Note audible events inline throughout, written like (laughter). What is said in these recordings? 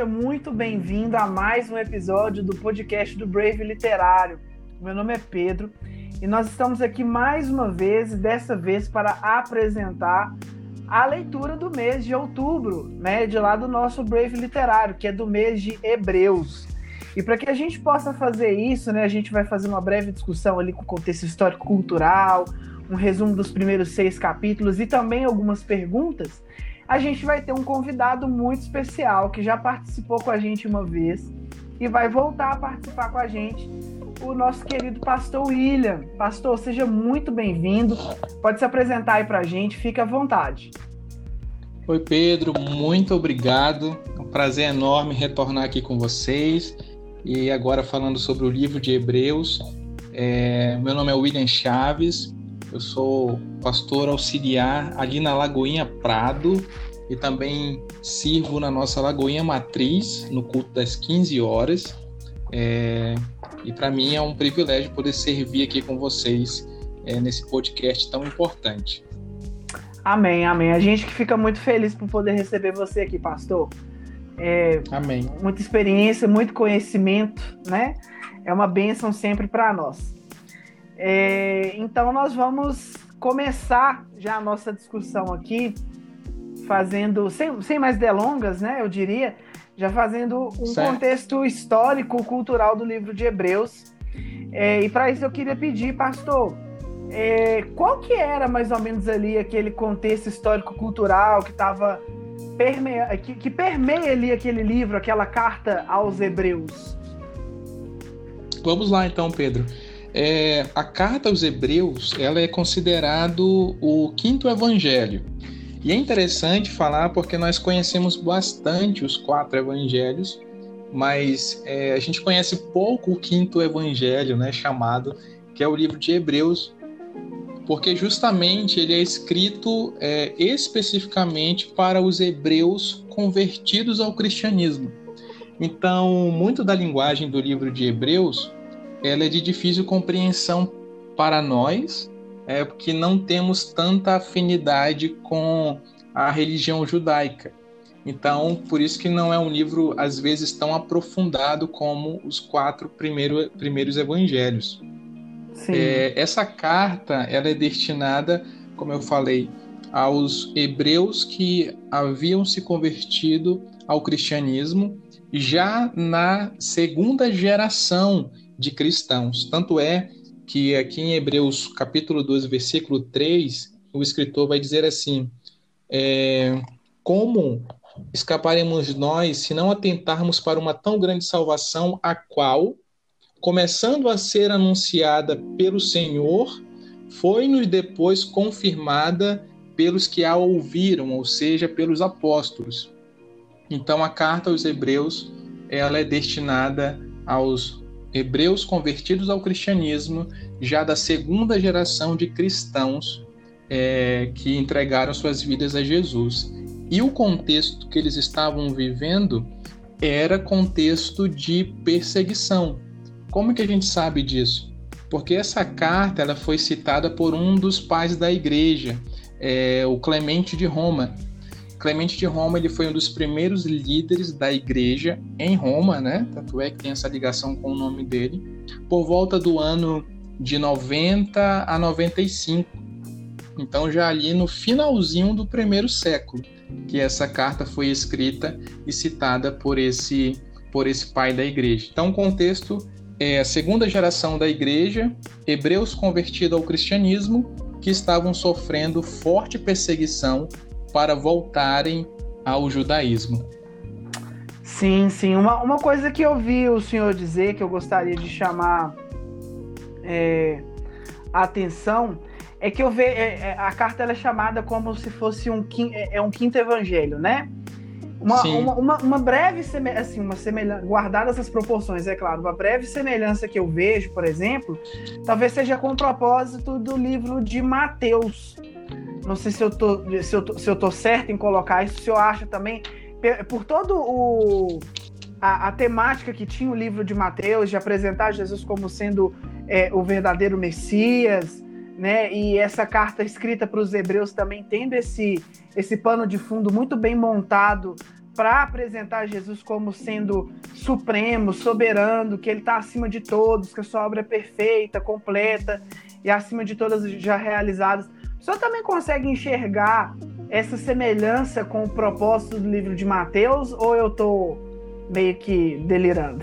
seja muito bem-vindo a mais um episódio do podcast do Brave Literário. Meu nome é Pedro e nós estamos aqui mais uma vez, dessa vez para apresentar a leitura do mês de outubro, né, de lá do nosso Brave Literário, que é do mês de Hebreus. E para que a gente possa fazer isso, né, a gente vai fazer uma breve discussão ali com o contexto histórico-cultural, um resumo dos primeiros seis capítulos e também algumas perguntas a gente vai ter um convidado muito especial que já participou com a gente uma vez e vai voltar a participar com a gente, o nosso querido pastor William. Pastor, seja muito bem-vindo. Pode se apresentar aí para a gente, fique à vontade. Oi, Pedro, muito obrigado. É um prazer enorme retornar aqui com vocês. E agora falando sobre o livro de Hebreus. É... meu nome é William Chaves, eu sou pastor auxiliar ali na Lagoinha Prado e também sirvo na nossa Lagoinha Matriz, no culto das 15 horas. É, e para mim é um privilégio poder servir aqui com vocês é, nesse podcast tão importante. Amém, amém. A gente que fica muito feliz por poder receber você aqui, pastor. É, amém. Muita experiência, muito conhecimento, né? É uma bênção sempre para nós. É, então nós vamos começar já a nossa discussão aqui, fazendo, sem, sem mais delongas, né? Eu diria, já fazendo um certo. contexto histórico, cultural do livro de Hebreus. É, e para isso eu queria pedir, pastor, é, qual que era mais ou menos ali aquele contexto histórico-cultural que estava permeia, que, que permeia ali aquele livro, aquela carta aos Hebreus? Vamos lá então, Pedro. É, a carta aos Hebreus ela é considerado o quinto evangelho. E é interessante falar porque nós conhecemos bastante os quatro evangelhos, mas é, a gente conhece pouco o quinto evangelho, né, chamado que é o livro de Hebreus, porque justamente ele é escrito é, especificamente para os hebreus convertidos ao cristianismo. Então, muito da linguagem do livro de Hebreus ela é de difícil compreensão para nós, é porque não temos tanta afinidade com a religião judaica. Então, por isso que não é um livro às vezes tão aprofundado como os quatro primeiro, primeiros evangelhos. É, essa carta ela é destinada, como eu falei, aos hebreus que haviam se convertido ao cristianismo já na segunda geração de cristãos. Tanto é que aqui em Hebreus capítulo 12, versículo 3, o escritor vai dizer assim: é, Como escaparemos nós se não atentarmos para uma tão grande salvação, a qual, começando a ser anunciada pelo Senhor, foi-nos depois confirmada pelos que a ouviram, ou seja, pelos apóstolos. Então a carta aos Hebreus ela é destinada aos hebreus convertidos ao cristianismo, já da segunda geração de cristãos é, que entregaram suas vidas a Jesus. E o contexto que eles estavam vivendo era contexto de perseguição. Como que a gente sabe disso? Porque essa carta ela foi citada por um dos pais da igreja, é, o Clemente de Roma. Clemente de Roma ele foi um dos primeiros líderes da igreja em Roma, né? Tanto é que tem essa ligação com o nome dele, por volta do ano de 90 a 95. Então já ali no finalzinho do primeiro século que essa carta foi escrita e citada por esse por esse pai da igreja. Então o contexto é a segunda geração da igreja, hebreus convertidos ao cristianismo que estavam sofrendo forte perseguição para voltarem ao judaísmo. Sim, sim. Uma, uma coisa que eu vi o senhor dizer que eu gostaria de chamar é, a atenção é que eu vejo é, é, a carta é chamada como se fosse um é, é um quinto evangelho, né? Uma, uma, uma, uma, breve semelhança, assim, uma semelhança, guardadas as proporções, é claro, uma breve semelhança que eu vejo, por exemplo, talvez seja com o propósito do livro de Mateus, não sei se eu tô, se eu tô, se eu tô certo em colocar isso, se eu acho também, por todo o. A, a, temática que tinha o livro de Mateus, de apresentar Jesus como sendo é, o verdadeiro Messias, né? E essa carta escrita para os hebreus também tendo esse, esse pano de fundo muito bem montado para apresentar Jesus como sendo supremo, soberano, que ele está acima de todos, que a sua obra é perfeita, completa e acima de todas já realizadas. O senhor também consegue enxergar essa semelhança com o propósito do livro de Mateus ou eu estou meio que delirando?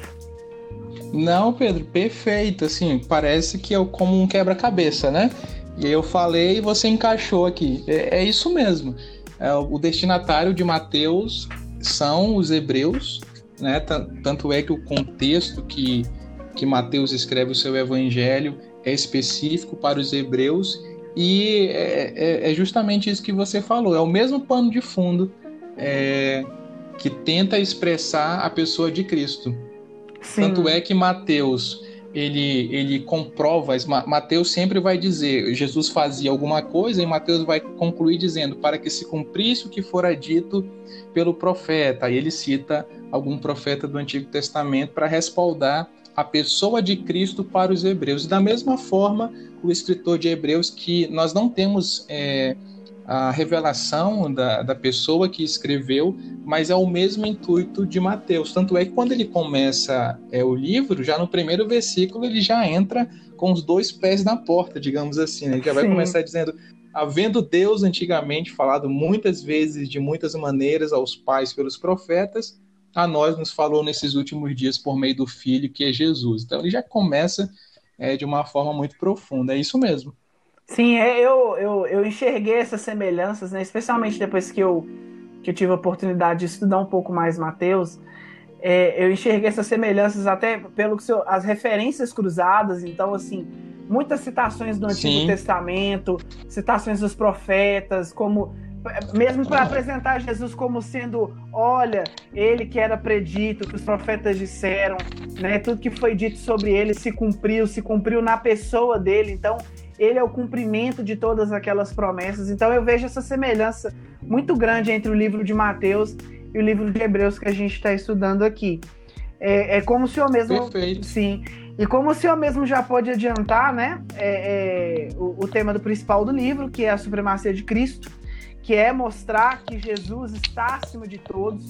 Não, Pedro, perfeito. Assim, parece que é como um quebra-cabeça, né? E eu falei e você encaixou aqui. É, é isso mesmo. É, o destinatário de Mateus são os hebreus, né? Tanto é que o contexto que, que Mateus escreve o seu evangelho é específico para os hebreus e é, é, é justamente isso que você falou. É o mesmo pano de fundo é, que tenta expressar a pessoa de Cristo. Sim. Tanto é que Mateus ele, ele comprova, Mateus sempre vai dizer, Jesus fazia alguma coisa e Mateus vai concluir dizendo, para que se cumprisse o que fora dito pelo profeta. E ele cita algum profeta do Antigo Testamento para respaldar a pessoa de Cristo para os hebreus. E da mesma forma, o escritor de Hebreus, que nós não temos é, a revelação da, da pessoa que escreveu, mas é o mesmo intuito de Mateus. Tanto é que quando ele começa é, o livro, já no primeiro versículo, ele já entra com os dois pés na porta, digamos assim. Né? Ele já vai Sim. começar dizendo: havendo Deus antigamente falado muitas vezes, de muitas maneiras, aos pais pelos profetas, a nós nos falou nesses últimos dias por meio do Filho, que é Jesus. Então ele já começa é, de uma forma muito profunda. É isso mesmo. Sim, é, eu, eu, eu enxerguei essas semelhanças, né? especialmente depois que eu, que eu tive a oportunidade de estudar um pouco mais Mateus. É, eu enxerguei essas semelhanças até pelo que seu, as referências cruzadas, então assim, muitas citações do Antigo Sim. Testamento, citações dos profetas, como mesmo para apresentar Jesus como sendo, olha, ele que era predito, que os profetas disseram, né? Tudo que foi dito sobre ele se cumpriu, se cumpriu na pessoa dele. Então, ele é o cumprimento de todas aquelas promessas. Então eu vejo essa semelhança muito grande entre o livro de Mateus e o livro de Hebreus que a gente está estudando aqui. É, é, como se eu mesmo. Perfeito. Sim. E como o senhor mesmo já pode adiantar, né? É, é, o, o, tema do principal do livro, que é a supremacia de Cristo, que é mostrar que Jesus está acima de todos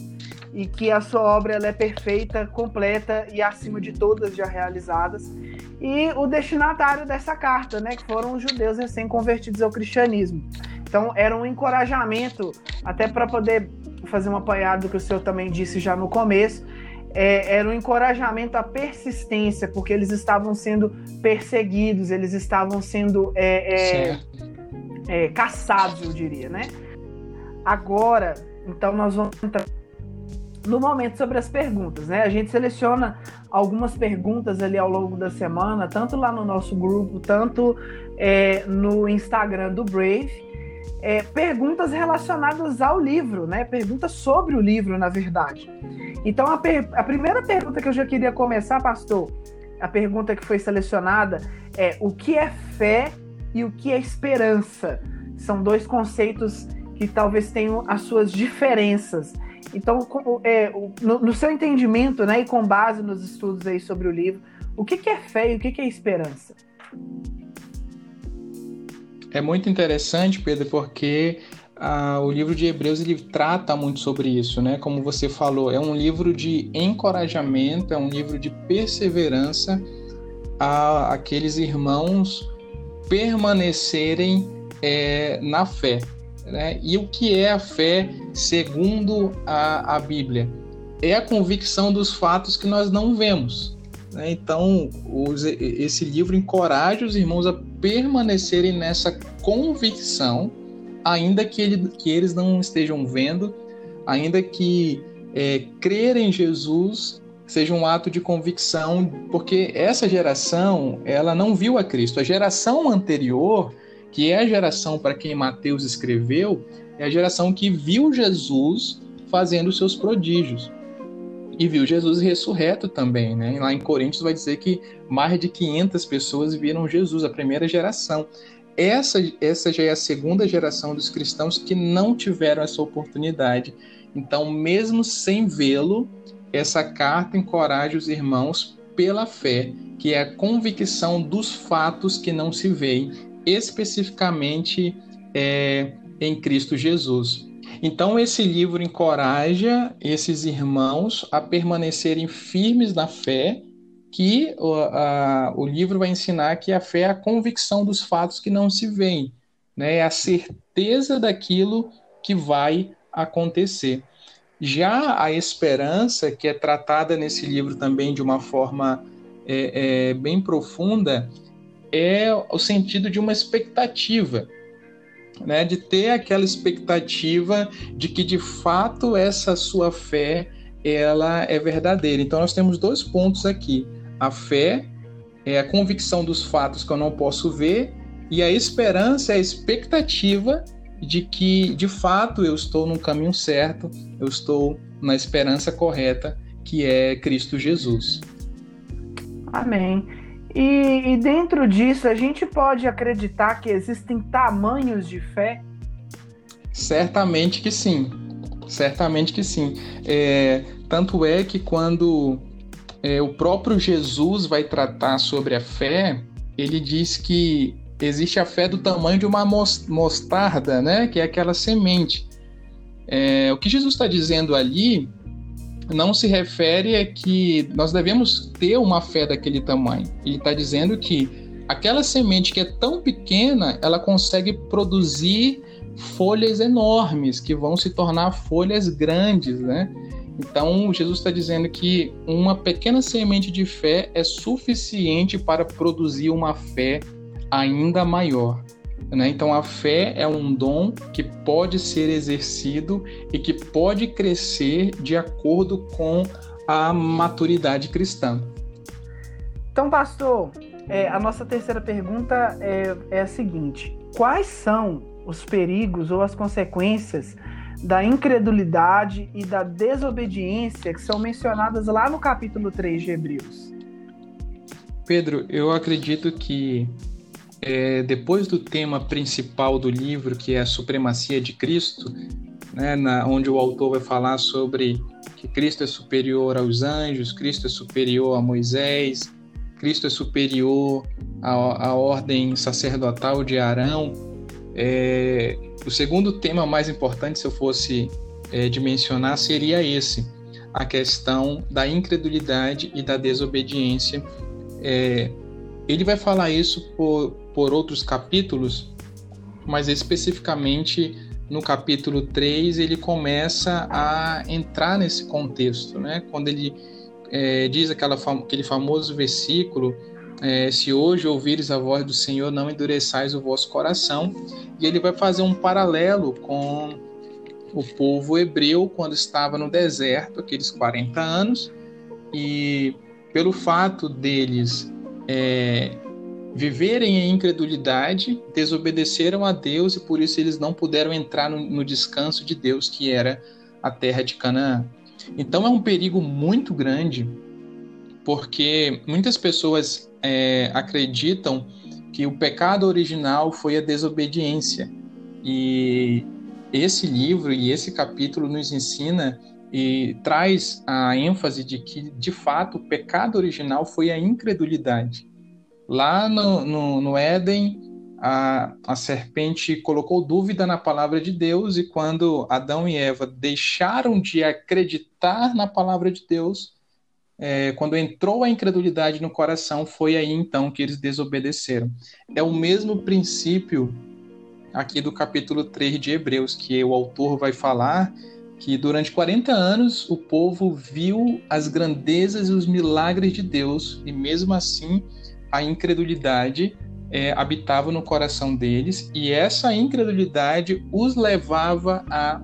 e que a sua obra ela é perfeita, completa e acima de todas já realizadas. E o destinatário dessa carta, né, que foram os judeus recém-convertidos ao cristianismo. Então, era um encorajamento, até para poder fazer um apanhado do que o senhor também disse já no começo, é, era um encorajamento à persistência, porque eles estavam sendo perseguidos, eles estavam sendo é, é, é caçados, eu diria, né? Agora, então nós vamos entrar no momento sobre as perguntas, né? A gente seleciona algumas perguntas ali ao longo da semana, tanto lá no nosso grupo, tanto é, no Instagram do Brave, é, perguntas relacionadas ao livro, né? Perguntas sobre o livro, na verdade. Então, a, a primeira pergunta que eu já queria começar, pastor, a pergunta que foi selecionada é: o que é fé e o que é esperança? São dois conceitos que talvez tenham as suas diferenças. Então, é, no, no, seu entendimento, né, e com base nos estudos aí sobre o livro, o que, que é fé e o que, que é esperança? É muito interessante, Pedro, porque ah, o livro de Hebreus ele trata muito sobre isso, né? Como você falou, é um livro de encorajamento, é um livro de perseverança a aqueles irmãos permanecerem é, na fé. Né? E o que é a fé segundo a, a Bíblia? É a convicção dos fatos que nós não vemos. Né? Então, os, esse livro encoraja os irmãos a permanecerem nessa convicção, ainda que, ele, que eles não estejam vendo, ainda que é, crer em Jesus seja um ato de convicção, porque essa geração ela não viu a Cristo. A geração anterior que é a geração para quem Mateus escreveu, é a geração que viu Jesus fazendo seus prodígios. E viu Jesus ressurreto também, né? Lá em Coríntios vai dizer que mais de 500 pessoas viram Jesus, a primeira geração. Essa, essa já é a segunda geração dos cristãos que não tiveram essa oportunidade. Então, mesmo sem vê-lo, essa carta encoraja os irmãos pela fé, que é a convicção dos fatos que não se veem especificamente é, em Cristo Jesus. Então, esse livro encoraja esses irmãos a permanecerem firmes na fé, que o, livro vai ensinar que a fé é a convicção dos fatos que não se veem, né? é a certeza daquilo que vai acontecer. Já a esperança, que é tratada nesse livro também de uma forma é, é, bem profunda, é o sentido de uma expectativa né, de ter aquela expectativa de que de fato essa sua fé ela é verdadeira. Então nós temos dois pontos aqui: a fé é a convicção dos fatos que eu não posso ver e a esperança é a expectativa de que de fato eu estou no caminho certo, eu estou na esperança correta que é Cristo Jesus. Amém. E, e, dentro disso, a gente pode acreditar que existem tamanhos de fé? Certamente que sim. Certamente que sim. É, tanto é que quando é, o próprio Jesus vai tratar sobre a fé, ele diz que existe a fé do tamanho de uma mostarda, né? Que é aquela semente. É, o que Jesus está dizendo ali não se refere a que nós devemos ter uma fé daquele tamanho. Ele está dizendo que aquela semente que é tão pequena, ela consegue produzir folhas enormes, que vão se tornar folhas grandes, né? Então, Jesus está dizendo que uma pequena semente de fé é suficiente para produzir uma fé ainda maior. Né? Então, a fé é um dom que pode ser exercido e que pode crescer de acordo com a maturidade cristã. Então, pastor, é, a nossa terceira pergunta é, é a seguinte: quais são os perigos ou as consequências da incredulidade e da desobediência que são mencionadas lá no capítulo 3 de Hebreus? Pedro, eu acredito que é, depois do tema principal do livro, que é a supremacia de Cristo, né, na, onde o autor vai falar sobre que Cristo é superior aos anjos, Cristo é superior a Moisés, Cristo é superior à, ordem sacerdotal de Arão. É, o segundo tema mais importante, se eu fosse é, dimensionar, seria esse: a questão da incredulidade e da desobediência. É, ele vai falar isso por, por outros capítulos, mas especificamente no capítulo 3 ele começa a entrar nesse contexto, né? Quando ele é, diz aquela, aquele famoso versículo, é, se hoje ouvires a voz do Senhor, não endureçais o vosso coração, e ele vai fazer um paralelo com o povo hebreu quando estava no deserto, aqueles 40 anos, e pelo fato deles é, viverem em incredulidade, desobedeceram a Deus e por isso eles não puderam entrar no, no descanso de Deus, que era a terra de Canaã. Então é um perigo muito grande, porque muitas pessoas é, acreditam que o pecado original foi a desobediência. E esse livro e esse capítulo nos ensina e traz a ênfase de que, de fato, o pecado original foi a incredulidade. Lá no, no, no Éden, a, a serpente colocou dúvida na palavra de Deus, e quando Adão e Eva deixaram de acreditar na palavra de Deus, é, quando entrou a incredulidade no coração, foi aí então que eles desobedeceram. É o mesmo princípio aqui do capítulo 3 de Hebreus, que o autor vai falar que durante 40 anos o povo viu as grandezas e os milagres de Deus, e mesmo assim a incredulidade é, habitava no coração deles e essa incredulidade os levava à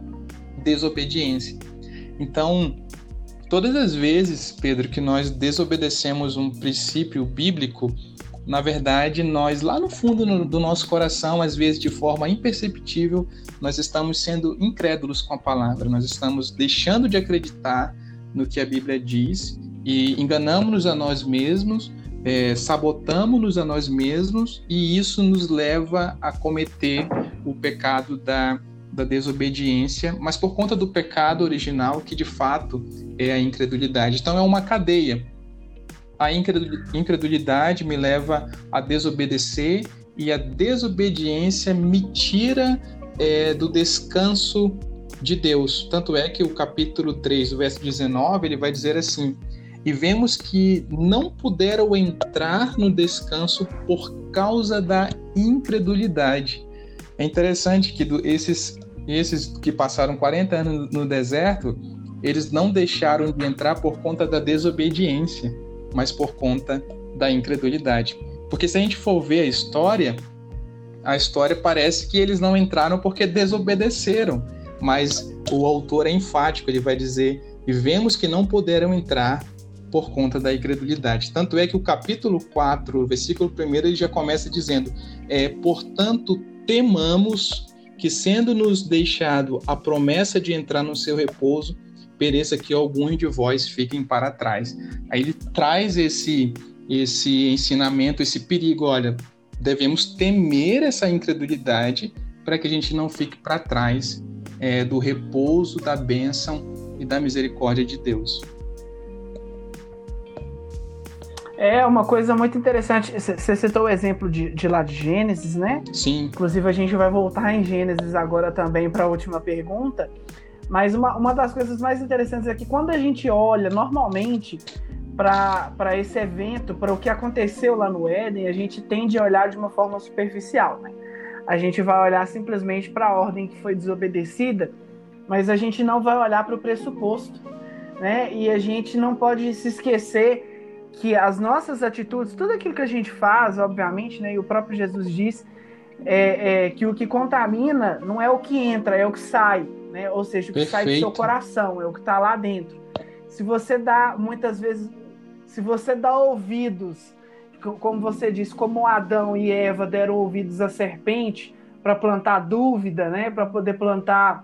desobediência. Então, todas as vezes, Pedro, que nós desobedecemos um princípio bíblico, na verdade, nós lá no fundo do nosso coração, às vezes de forma imperceptível, nós estamos sendo incrédulos com a palavra, nós estamos deixando de acreditar no que a Bíblia diz e enganamos-nos a nós mesmos é, sabotamos-nos a nós mesmos e isso nos leva a cometer o pecado da, da desobediência, mas por conta do pecado original, que de fato é a incredulidade. Então é uma cadeia. A incredulidade me leva a desobedecer e a desobediência me tira é, do descanso de Deus. Tanto é que o capítulo 3, o verso 19, ele vai dizer assim: E vemos que não puderam entrar no descanso por causa da incredulidade. É interessante que do, esses, esses que passaram 40 anos no deserto, eles não deixaram de entrar por conta da desobediência, mas por conta da incredulidade. Porque se a gente for ver a história, a história parece que eles não entraram porque desobedeceram, mas o autor é enfático, ele vai dizer: e vemos que não puderam entrar por conta da incredulidade. Tanto é que o capítulo 4, versículo 1, ele já começa dizendo: é, portanto, temamos que, sendo nos deixado a promessa de entrar no seu repouso, pereça que alguns de vós fiquem para trás. Aí ele traz esse esse ensinamento, esse perigo, olha, devemos temer essa incredulidade para que a gente não fique para trás é, do repouso, da bênção e da misericórdia de Deus. É uma coisa muito interessante. Você citou o exemplo de, de lá de Gênesis, né? Sim. Inclusive, a gente vai voltar em Gênesis agora também para a última pergunta. Mas uma, uma das coisas mais interessantes é que quando a gente olha, normalmente, para esse evento, para o que aconteceu lá no Éden, a gente tende a olhar de uma forma superficial. Né? A gente vai olhar simplesmente para a ordem que foi desobedecida, mas a gente não vai olhar para o pressuposto. Né? E a gente não pode se esquecer que as nossas atitudes, tudo aquilo que a gente faz, obviamente, né, e o próprio Jesus diz, é, é, que o que contamina não é o que entra, é o que sai, né? Ou seja, o que Perfeito. sai do seu coração, é o que está lá dentro. Se você dá, muitas vezes, se você dá ouvidos, como você disse, como Adão e Eva deram ouvidos à serpente para plantar dúvida, né? Para poder plantar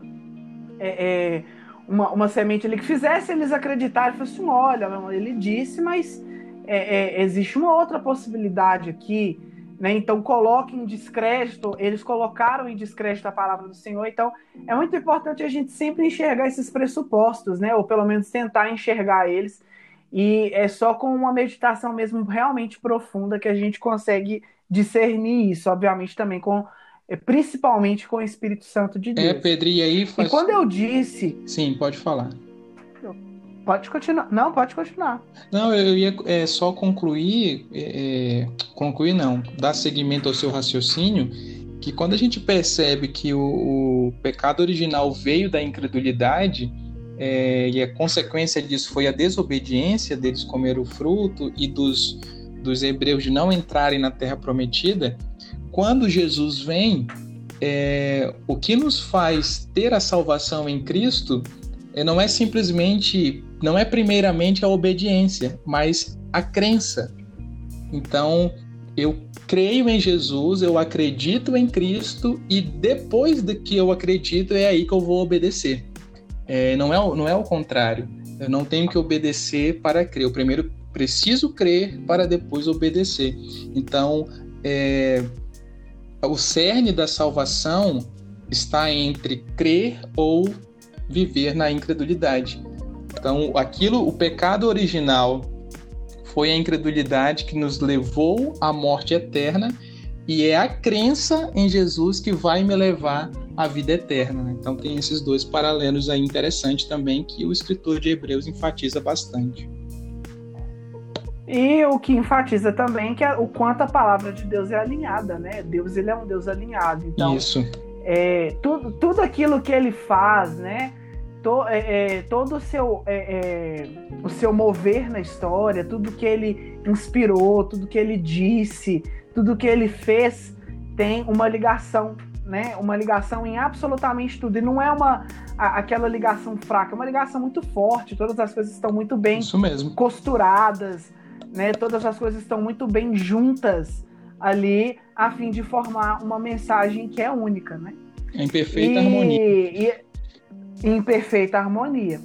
é, é, uma, uma semente ali que fizesse eles acreditarem, fosse assim, olha, ele disse, mas é, é, existe uma outra possibilidade aqui, né? Então coloque em descrédito, eles colocaram em descrédito a palavra do Senhor. Então é muito importante a gente sempre enxergar esses pressupostos, né? Ou pelo menos tentar enxergar eles. E é só com uma meditação mesmo realmente profunda que a gente consegue discernir isso, obviamente também com é, principalmente com o Espírito Santo de é, Deus. É, Pedro, e aí faz... E quando eu disse. Sim, pode falar. Pode continuar. Não, pode continuar. Não, eu ia é, só concluir, é, é, concluir não, dar seguimento ao seu raciocínio, que quando a gente percebe que o, o pecado original veio da incredulidade, é, e a consequência disso foi a desobediência deles comer o fruto e dos, dos hebreus de não entrarem na terra prometida, quando Jesus vem, é, o que nos faz ter a salvação em Cristo não é simplesmente não é primeiramente a obediência, mas a crença. Então, eu creio em Jesus, eu acredito em Cristo e depois de que eu acredito é aí que eu vou obedecer. É, não, é, não é o contrário. Eu não tenho que obedecer para crer. Eu primeiro preciso crer para depois obedecer. Então, é, o cerne da salvação está entre crer ou viver na incredulidade. Então, aquilo, o pecado original foi a incredulidade que nos levou à morte eterna e é a crença em Jesus que vai me levar à vida eterna. Né? Então tem esses dois paralelos aí interessantes também que o escritor de Hebreus enfatiza bastante. E o que enfatiza também que é o quanto a palavra de Deus é alinhada, né? Deus ele é um Deus alinhado. Então, Isso. É, tudo, tudo aquilo que ele faz, né? To, é, é, todo o seu, é, é, o seu mover na história, tudo que ele inspirou, tudo que ele disse, tudo que ele fez tem uma ligação, né? Uma ligação em absolutamente tudo. E não é uma a, aquela ligação fraca, é uma ligação muito forte. Todas as coisas estão muito bem costuradas, né? Todas as coisas estão muito bem juntas ali a fim de formar uma mensagem que é única, né? Em perfeita e, harmonia. E, em perfeita harmonia.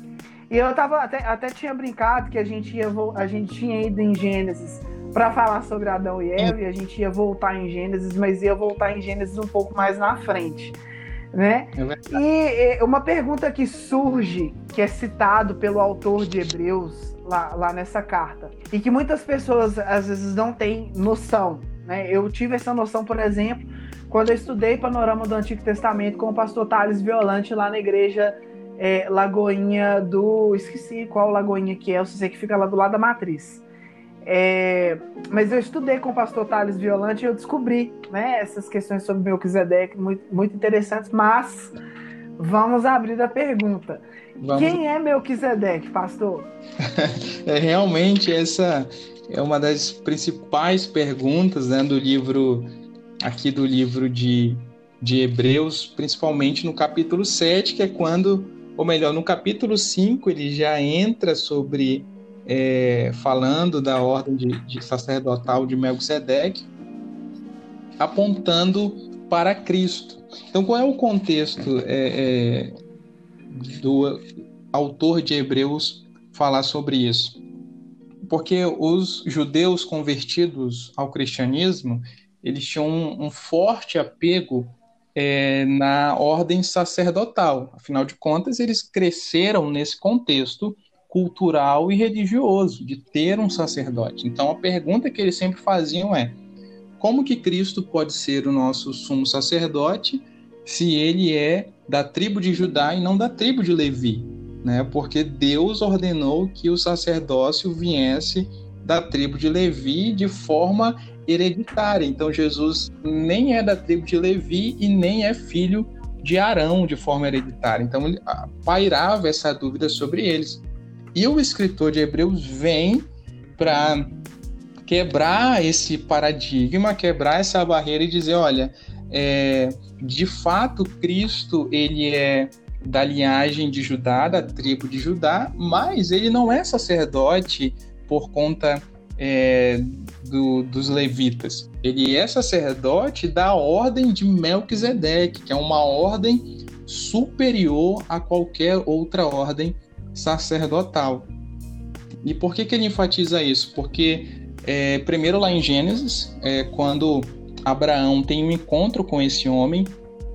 E eu tava até, até tinha brincado que a gente ia a gente tinha ido em Gênesis para falar sobre Adão e Eva, e a gente ia voltar em Gênesis, mas ia voltar em Gênesis um pouco mais na frente, né? É e, uma pergunta que surge, que é citado pelo autor de Hebreus lá, lá nessa carta, e que muitas pessoas às vezes não têm noção, né? Eu tive essa noção, por exemplo, quando eu estudei Panorama do Antigo Testamento com o pastor Thales Violante lá na igreja é, Lagoinha do. Esqueci qual Lagoinha que é, eu sei que fica lá do lado da matriz. É, mas eu estudei com o pastor Thales Violante e eu descobri né, essas questões sobre Melquisedeque muito, muito interessantes, mas vamos abrir a pergunta. Vamos... Quem é Melquisedeque, pastor? (laughs) é realmente essa é uma das principais perguntas né, do livro aqui do livro de, de Hebreus, principalmente no capítulo 7, que é quando, ou melhor, no capítulo 5 ele já entra sobre é, falando da ordem de, de sacerdotal de Melquisedeque, apontando para Cristo. Então, qual é o contexto é, é, do autor de Hebreus falar sobre isso? Porque os judeus convertidos ao cristianismo, eles tinham um, um forte apego é, na ordem sacerdotal. Afinal de contas, eles cresceram nesse contexto cultural e religioso de ter um sacerdote. Então a pergunta que eles sempre faziam é: como que Cristo pode ser o nosso sumo sacerdote se ele é da tribo de Judá e não da tribo de Levi? Né? Porque Deus ordenou que o sacerdócio viesse da tribo de Levi de forma hereditária. Então Jesus nem é da tribo de Levi e nem é filho de Arão de forma hereditária. Então ele pairava essa dúvida sobre eles. E o escritor de Hebreus vem para quebrar esse paradigma, quebrar essa barreira e dizer, olha, é, de fato Cristo ele é da linhagem de Judá, da tribo de Judá, mas ele não é sacerdote por conta é, do, dos levitas. Ele é sacerdote da ordem de Melquisedeque, que é uma ordem superior a qualquer outra ordem sacerdotal. E por que, que ele enfatiza isso? Porque, é, primeiro, lá em Gênesis, é, quando Abraão tem um encontro com esse homem,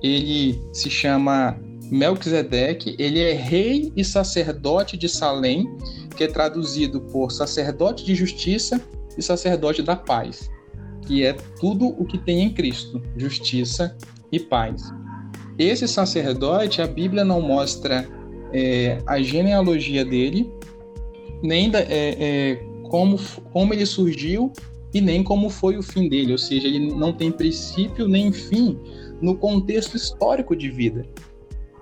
ele se chama Melquisedeque, ele é rei e sacerdote de Salém, que é traduzido por sacerdote de justiça e sacerdote da paz, que é tudo o que tem em Cristo, justiça e paz. Esse sacerdote, a Bíblia não mostra é, a genealogia dele, nem da, é, é, como, como ele surgiu e nem como foi o fim dele. Ou seja, ele não tem princípio nem fim no contexto histórico de vida.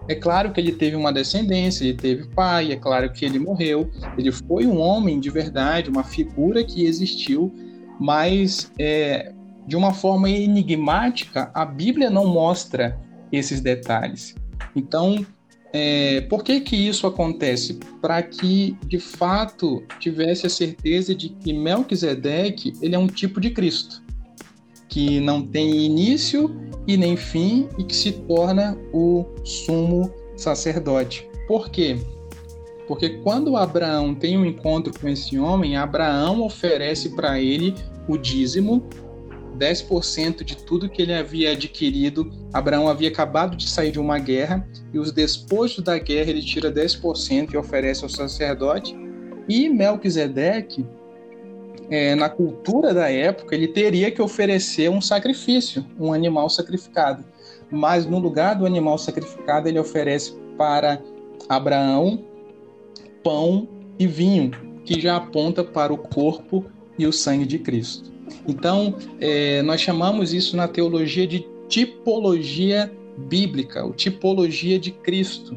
É claro que ele teve uma descendência, ele teve pai, é claro que ele morreu, ele foi um homem de verdade, uma figura que existiu, mas é, de uma forma enigmática, a Bíblia não mostra esses detalhes. Então, é, por que, que isso acontece? Para que, de fato, tivesse a certeza de que Melquisedeque ele é um tipo de Cristo, que não tem início e nem fim e que se torna o sumo sacerdote. Por quê? Porque quando Abraão tem um encontro com esse homem, Abraão oferece para ele o dízimo 10% de tudo que ele havia adquirido. Abraão havia acabado de sair de uma guerra e os despojos da guerra ele tira 10% e oferece ao sacerdote. E Melquisedeque, é, na cultura da época, ele teria que oferecer um sacrifício, um animal sacrificado. Mas no lugar do animal sacrificado, ele oferece para Abraão pão e vinho, que já aponta para o corpo e o sangue de Cristo. Então, é, nós chamamos isso na teologia de tipologia bíblica, ou tipologia de Cristo.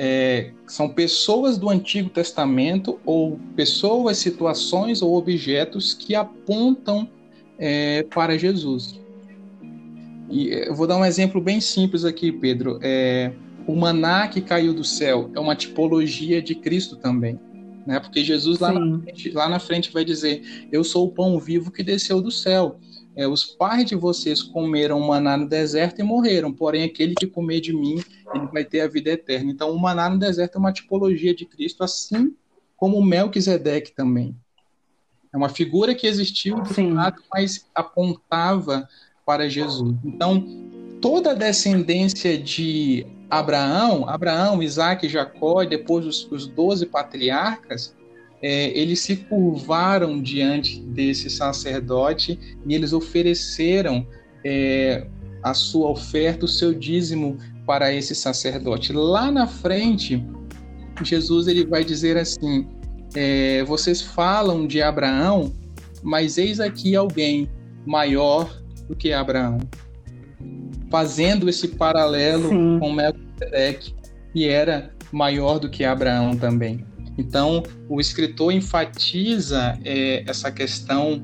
É, são pessoas do Antigo Testamento ou pessoas, situações ou objetos que apontam é, para Jesus. E eu vou dar um exemplo bem simples aqui, Pedro. É, o maná que caiu do céu é uma tipologia de Cristo também né? Porque Jesus lá na, frente, lá na, frente, vai dizer: Eu sou o pão vivo que desceu do céu. É, os pais de vocês comeram maná no deserto e morreram, porém aquele que comer de mim, ele vai ter a vida eterna. Então, o maná no deserto é uma tipologia de Cristo, assim como Melquisedeque também. É uma figura que existiu de Sim. fato, mas apontava para Jesus. Então, toda a descendência de Abraão, Abraão, Isaac Jacó, e depois os, os 12 patriarcas, é, eles se curvaram diante desse sacerdote e eles ofereceram é, a sua oferta, o seu dízimo para esse sacerdote. Lá na frente, Jesus ele vai dizer assim: é, vocês falam de Abraão, mas eis aqui alguém maior do que Abraão, fazendo esse paralelo Sim. com Melquisedeque, que era maior do que Abraão também. Então, o escritor enfatiza é, essa questão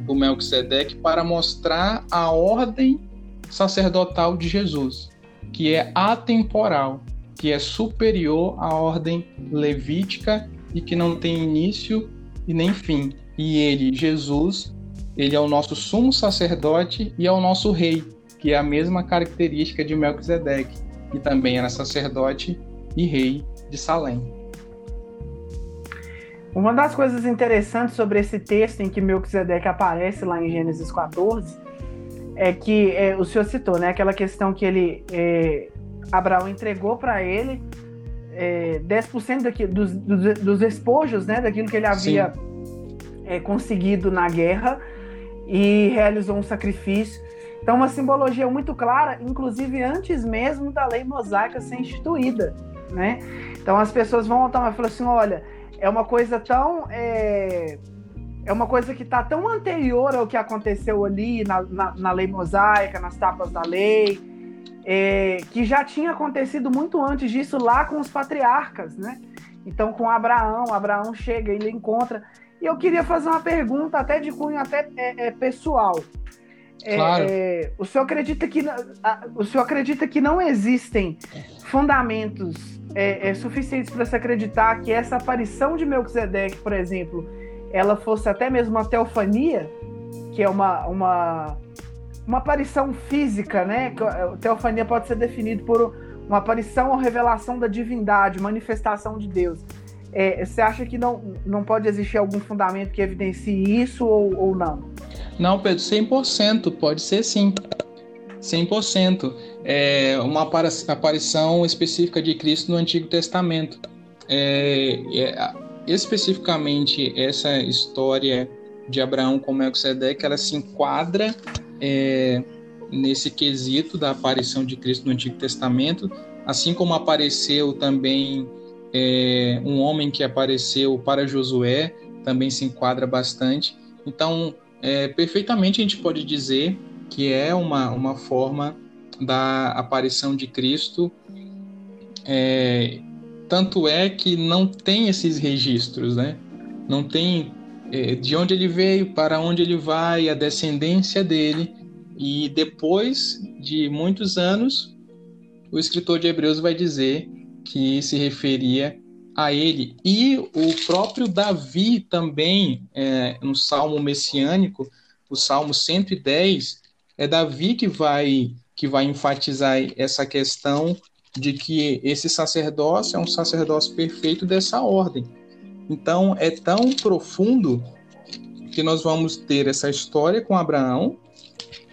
do Melquisedeque para mostrar a ordem sacerdotal de Jesus, que é atemporal, que é superior à ordem levítica e que não tem início e nem fim. E ele, Jesus, ele é o nosso sumo sacerdote e é o nosso rei, que é a mesma característica de Melquisedeque, que também era sacerdote e rei de Salém. Uma das coisas interessantes sobre esse texto em que Melquisedeque aparece lá em Gênesis 14 é que é, o senhor citou, né? Aquela questão que ele é, Abraão entregou para ele é, 10% daqui, dos, dos, dos né? Daquilo que ele havia é, conseguido na guerra e realizou um sacrifício. Então, uma simbologia muito clara, inclusive antes mesmo da lei mosaica ser instituída, né? Então, as pessoas vão tomar e falar assim: olha, é uma coisa tão. É, é uma coisa que está tão anterior ao que aconteceu ali na, na, na lei mosaica, nas tapas da lei, é, que já tinha acontecido muito antes disso lá com os patriarcas, né? Então, com Abraão, Abraão chega, ele encontra. E eu queria fazer uma pergunta, até de cunho até é, é pessoal. É, claro. É, o senhor acredita que o senhor acredita que não existem fundamentos é, é suficientes para se acreditar que essa aparição de Melquisedeque, por exemplo, ela fosse até mesmo uma teofania, que é uma, uma, uma aparição física, né? A teofania pode ser definido por uma aparição ou revelação da divindade, manifestação de Deus. É, você acha que não, não pode existir algum fundamento que evidencie isso ou, ou não? Não, Pedro, 100% pode ser sim. 100%. É uma aparição específica de Cristo no Antigo Testamento. É, é, especificamente, essa história de Abraão com Melquisedeque, ela se enquadra é, nesse quesito da aparição de Cristo no Antigo Testamento, assim como apareceu também é, um homem que apareceu para Josué, também se enquadra bastante. Então, é, perfeitamente a gente pode dizer que é uma, uma forma da aparição de Cristo. É, tanto é que não tem esses registros, né? Não tem é, de onde ele veio, para onde ele vai, a descendência dele. E depois de muitos anos, o escritor de Hebreus vai dizer que se referia a ele. E o próprio Davi também, é, no Salmo messiânico, o Salmo 110, é Davi que vai que vai enfatizar essa questão de que esse sacerdócio é um sacerdócio perfeito dessa ordem. Então é tão profundo que nós vamos ter essa história com Abraão.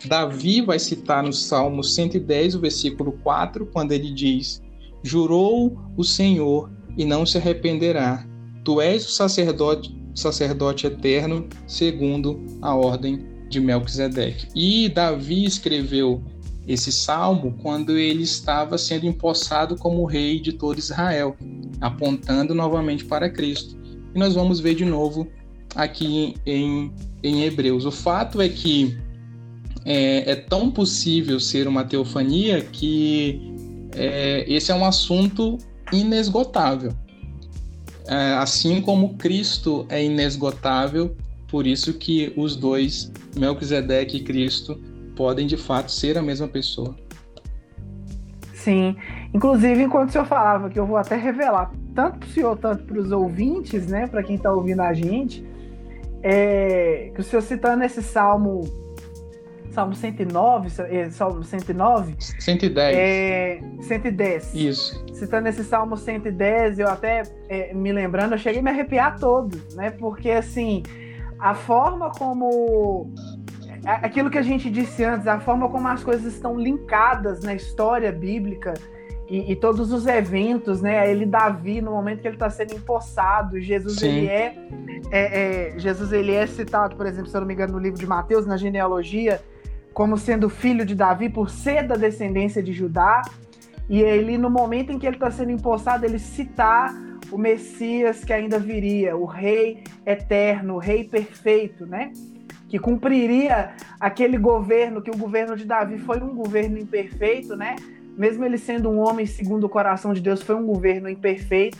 Davi vai citar no Salmo 110, o versículo 4, quando ele diz: Jurou o Senhor e não se arrependerá. Tu és o sacerdote, sacerdote eterno, segundo a ordem de Melquisedeque. E Davi escreveu esse salmo quando ele estava sendo empossado como rei de todo Israel, apontando novamente para Cristo. E nós vamos ver de novo aqui em, em Hebreus. O fato é que é, é tão possível ser uma teofania que é, esse é um assunto inesgotável. É, assim como Cristo é inesgotável, por isso que os dois, Melquisedeque e Cristo, podem de fato ser a mesma pessoa. Sim. Inclusive, enquanto o senhor falava, que eu vou até revelar, tanto para o senhor, tanto para os ouvintes, né, para quem está ouvindo a gente, é, que o senhor citando esse salmo, salmo 109, é, salmo 109? 110. É, 110. Isso. Citando esse salmo 110, eu até é, me lembrando, eu cheguei a me arrepiar todo, né, porque assim a forma como aquilo que a gente disse antes, a forma como as coisas estão linkadas na história bíblica e, e todos os eventos, né? Ele Davi no momento que ele está sendo empossado, Jesus Sim. ele é, é, é, Jesus ele é citado, por exemplo, se eu não me engano, no livro de Mateus na genealogia como sendo filho de Davi por ser da descendência de Judá. E ele, no momento em que ele está sendo empossado, ele citar o Messias que ainda viria, o Rei eterno, o Rei perfeito, né? Que cumpriria aquele governo, que o governo de Davi foi um governo imperfeito, né? Mesmo ele sendo um homem segundo o coração de Deus, foi um governo imperfeito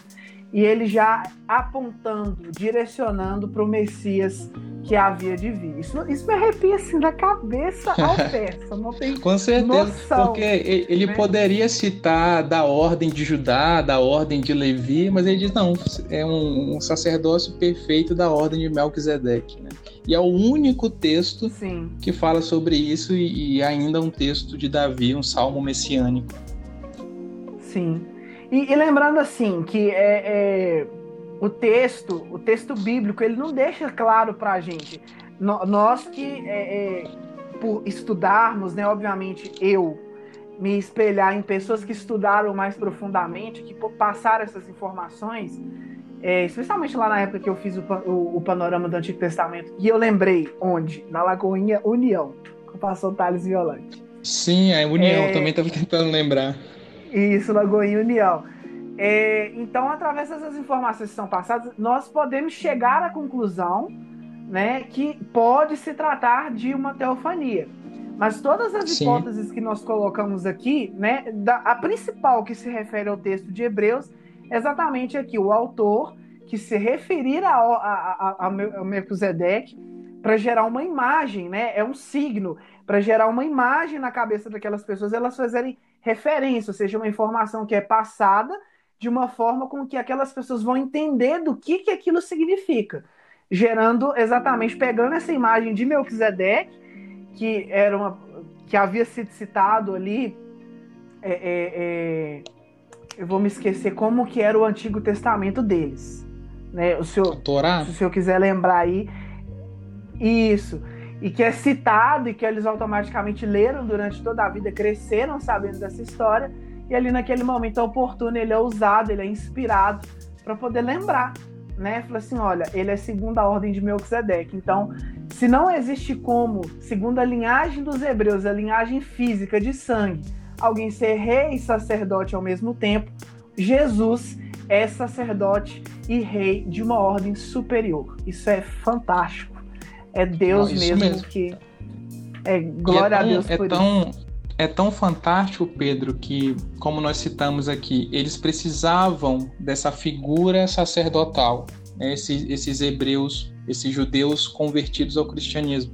e ele já apontando, direcionando para o Messias que havia de vir. Isso, isso me arrepia assim da cabeça ao (laughs) pé. Não tem Com certeza, noção, porque ele né? poderia citar da ordem de Judá, da ordem de Levi, mas ele diz não, é um, um sacerdócio perfeito da ordem de Melquisedeque, né? E é o único texto Sim. que fala sobre isso e, e ainda um texto de Davi, um salmo messiânico. Sim. E, e lembrando assim que é, é, o texto, o texto bíblico, ele não deixa claro para a gente. No, nós que é, é, por estudarmos, né, obviamente eu me espelhar em pessoas que estudaram mais profundamente, que passaram essas informações, é, especialmente lá na época que eu fiz o, o, o, panorama do Antigo Testamento, e eu lembrei onde? Na Lagoinha União, o pastor Thales Violante. Sim, a União, é, também estava tentando lembrar. Isso, Lagoinha União. É, então, através dessas informações que são passadas, nós podemos chegar à conclusão né, que pode se tratar de uma teofania. Mas todas as Sim. hipóteses que nós colocamos aqui, né, da, a principal que se refere ao texto de Hebreus, é exatamente aqui, o autor que se referir a, a, a, a Melquisedeque para gerar uma imagem, né, é um signo, para gerar uma imagem na cabeça daquelas pessoas, elas fazerem referência, ou seja, uma informação que é passada de uma forma com que aquelas pessoas vão entender do que, que aquilo significa, gerando exatamente pegando essa imagem de Melquisedeque, que era uma que havia sido citado ali, é, é, é, eu vou me esquecer como que era o Antigo Testamento deles, né? O senhor, se o senhor quiser lembrar aí, isso e que é citado e que eles automaticamente leram durante toda a vida, cresceram sabendo dessa história, e ali naquele momento oportuno ele é usado, ele é inspirado para poder lembrar, né? Fala assim, olha, ele é segundo a ordem de Melquisedeque. Então, se não existe como, segundo a linhagem dos hebreus, a linhagem física de sangue, alguém ser rei e sacerdote ao mesmo tempo, Jesus é sacerdote e rei de uma ordem superior. Isso é fantástico. É Deus Não, mesmo, mesmo, que. É glória é tão, a Deus é por tão, isso. É tão fantástico, Pedro, que, como nós citamos aqui, eles precisavam dessa figura sacerdotal, né? esses, esses hebreus, esses judeus convertidos ao cristianismo.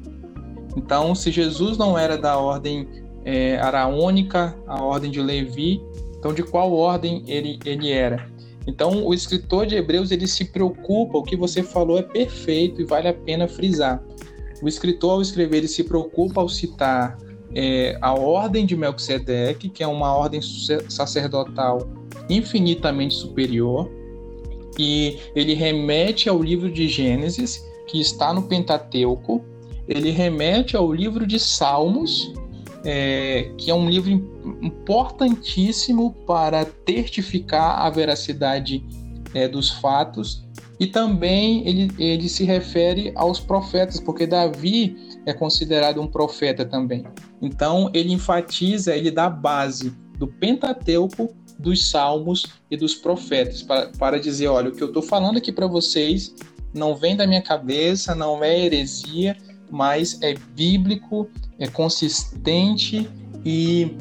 Então, se Jesus não era da ordem é, araônica, a ordem de Levi, então de qual ordem ele, ele era? Então, o escritor de Hebreus ele se preocupa, o que você falou é perfeito e vale a pena frisar. O escritor, ao escrever, ele se preocupa ao citar é, a ordem de Melquisedeque, que é uma ordem sacerdotal infinitamente superior, e ele remete ao livro de Gênesis, que está no Pentateuco, ele remete ao livro de Salmos, é, que é um livro importantíssimo para testificar a veracidade é, dos fatos, e também ele, ele se refere aos profetas, porque Davi é considerado um profeta também. Então ele enfatiza, ele dá base do Pentateuco, dos Salmos e dos profetas, para, para dizer: olha, o que eu estou falando aqui para vocês não vem da minha cabeça, não é heresia, mas é bíblico, é consistente e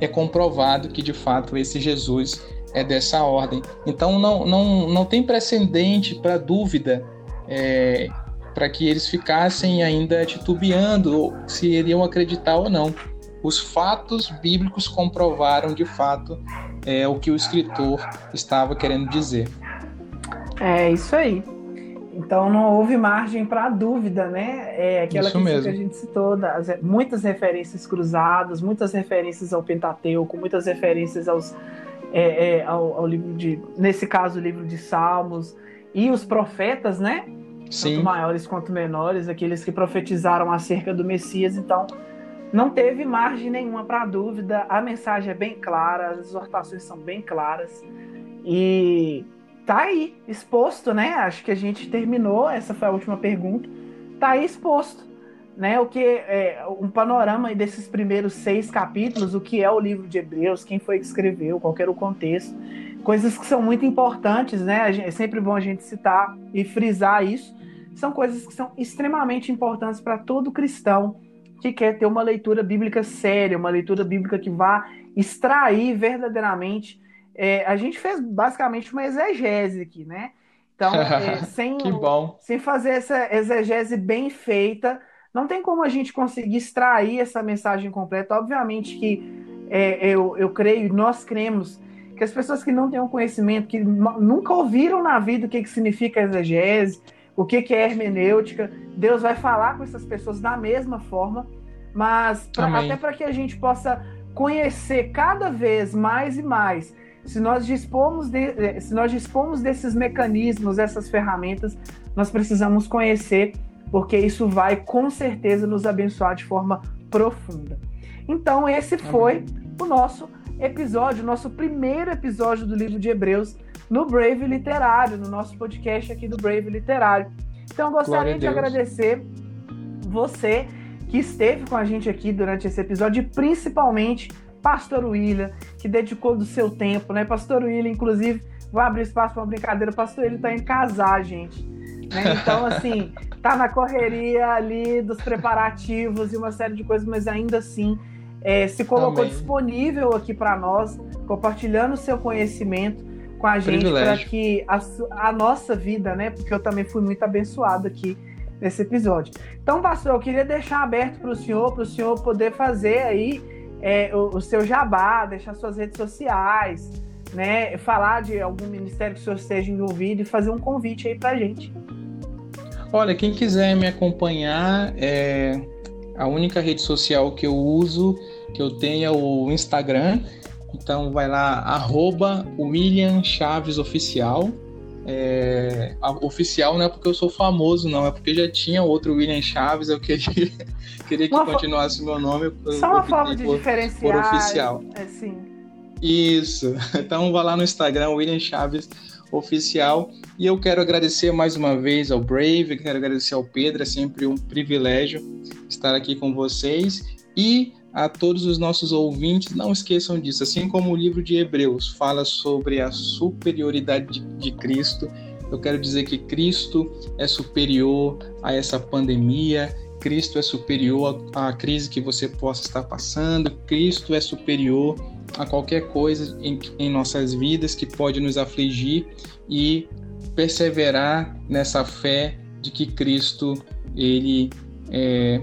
é comprovado que de fato esse Jesus é dessa ordem. Então não, não, não tem precedente para dúvida é, para que eles ficassem ainda titubeando se iriam acreditar ou não. Os fatos bíblicos comprovaram de fato é, o que o escritor estava querendo dizer. É isso aí. Então não houve margem para dúvida, né? É aquela Isso mesmo. que a gente citou, das, muitas referências cruzadas, muitas referências ao Pentateuco, muitas referências aos, é, é, ao, ao, livro de, nesse caso, o livro de Salmos e os profetas, né? Sim. Tanto maiores quanto menores, aqueles que profetizaram acerca do Messias. Então, não teve margem nenhuma para dúvida. A mensagem é bem clara, as exortações são bem claras e tá aí, exposto, né? Acho que a gente terminou, essa foi a última pergunta. Tá aí exposto. né, o que é um panorama desses primeiros seis capítulos, o que é o livro de Hebreus, quem foi que escreveu, qual era o contexto, coisas que são muito importantes, né? É sempre bom a gente citar e frisar isso. São coisas que são extremamente importantes para todo cristão que quer ter uma leitura bíblica séria, uma leitura bíblica que vá extrair verdadeiramente. É, a gente fez basicamente uma exegese aqui, né? Então, é, (laughs) sem, sem fazer essa exegese bem feita, não tem como a gente conseguir extrair essa mensagem completa. Obviamente que é, eu, eu creio, nós cremos, que as pessoas que não têm um conhecimento, que nunca ouviram na vida o que, que significa exegese, o que, que é hermenêutica, Deus vai falar com essas pessoas da mesma forma, mas pra, até para que a gente possa conhecer cada vez mais e mais, se nós dispomos, de, eh, se nós dispomos desses mecanismos, dessas ferramentas, nós precisamos conhecer porque isso vai com certeza nos abençoar de forma profunda. Então, esse foi o nosso episódio, nosso primeiro episódio do livro de Hebreus no Brave Literário, no nosso podcast aqui do Brave Literário. Então, eu gostaria de agradecer você que esteve com a gente aqui durante esse episódio, e principalmente Pastor William, que dedicou do seu tempo, né? Pastor William, inclusive, vou abrir espaço para uma brincadeira. Pastor William está em casar, gente. Né? Então, assim, (laughs) tá na correria ali dos preparativos e uma série de coisas, mas ainda assim é, se colocou Amém. disponível aqui para nós, compartilhando o seu conhecimento com a gente para que a, a, nossa vida, né? Porque eu também fui muito abençoado aqui nesse episódio. Então, pastor, eu queria deixar aberto para o senhor, para o senhor poder fazer aí é, o, o, seu jabá, deixar suas redes sociais, né? Falar de algum ministério que o senhor esteja envolvido e fazer um convite aí para a gente. Olha, quem quiser me acompanhar, é a única rede social que eu uso, que eu tenho é o Instagram. Então vai lá, arroba William Chaves Oficial. É, oficial não é porque eu sou famoso, não, é porque já tinha outro William Chaves, eu queria, (laughs) queria que uma continuasse o meu nome. Só uma forma de por, diferenciar. Por oficial. É, sim. Isso. (laughs) Então vai lá no Instagram, William Chaves oficial. E eu quero agradecer mais uma vez ao Brave, quero agradecer ao Pedro, é sempre um privilégio estar aqui com vocês. E a todos os nossos ouvintes, não esqueçam disso. Assim como o livro de Hebreus fala sobre a superioridade de, de Cristo, eu quero dizer que Cristo é superior a essa pandemia, Cristo é superior à crise que você possa estar passando, Cristo é superior a qualquer coisa em, em nossas vidas que pode nos afligir e perseverar nessa fé de que Cristo ele é,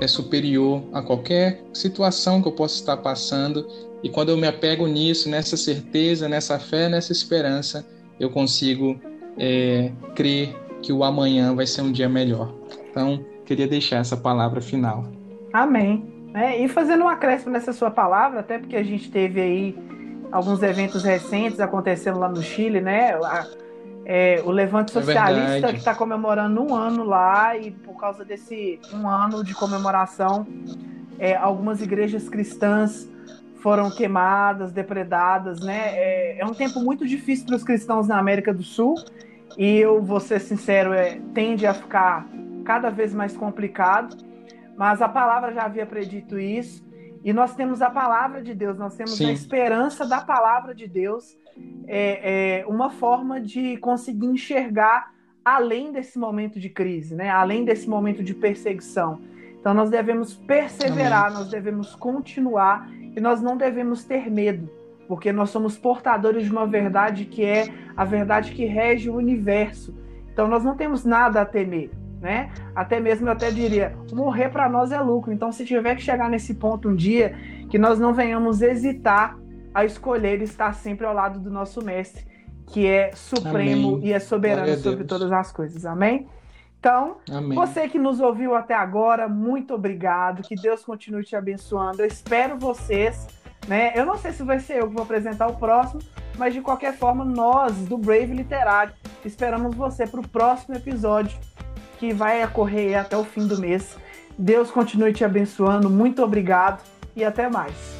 é superior a qualquer situação que eu possa estar passando e quando eu me apego nisso, nessa certeza, nessa fé, nessa esperança, eu consigo é, crer que o amanhã vai ser um dia melhor. Então, queria deixar essa palavra final. Amém. É, e fazendo um acréscimo nessa sua palavra, até porque a gente teve aí alguns eventos recentes acontecendo lá no Chile, né? A, é, o Levante é Socialista, é que está comemorando um ano lá, e por causa desse um ano de comemoração, é, algumas igrejas cristãs foram queimadas, depredadas, né? É, é um tempo muito difícil para os cristãos na América do Sul, e eu vou ser sincero, é, tende a ficar cada vez mais complicado. Mas a palavra já havia predito isso. E nós temos a palavra de Deus, nós temos Sim. a esperança da palavra de Deus, é, é, uma forma de conseguir enxergar além desse momento de crise, né? além desse momento de perseguição. Então nós devemos perseverar, Amém. nós devemos continuar e nós não devemos ter medo, porque nós somos portadores de uma verdade que é a verdade que rege o universo. Então nós não temos nada a temer né? Até mesmo eu até diria, morrer para nós é lucro. Então, se tiver que chegar nesse ponto um dia, que nós não venhamos hesitar a escolher estar sempre ao lado do nosso mestre, que é supremo Amém. e é soberano sobre todas as coisas. Amém? Então, Amém. você que nos ouviu até agora, muito obrigado. Que Deus continue te abençoando. Eu espero vocês, né? Eu não sei se vai ser eu que vou apresentar o próximo, mas de qualquer forma, nós do Brave Literário esperamos você para o próximo episódio que vai ocorrer até o fim do mês. Deus continue te abençoando. Muito obrigado e até mais.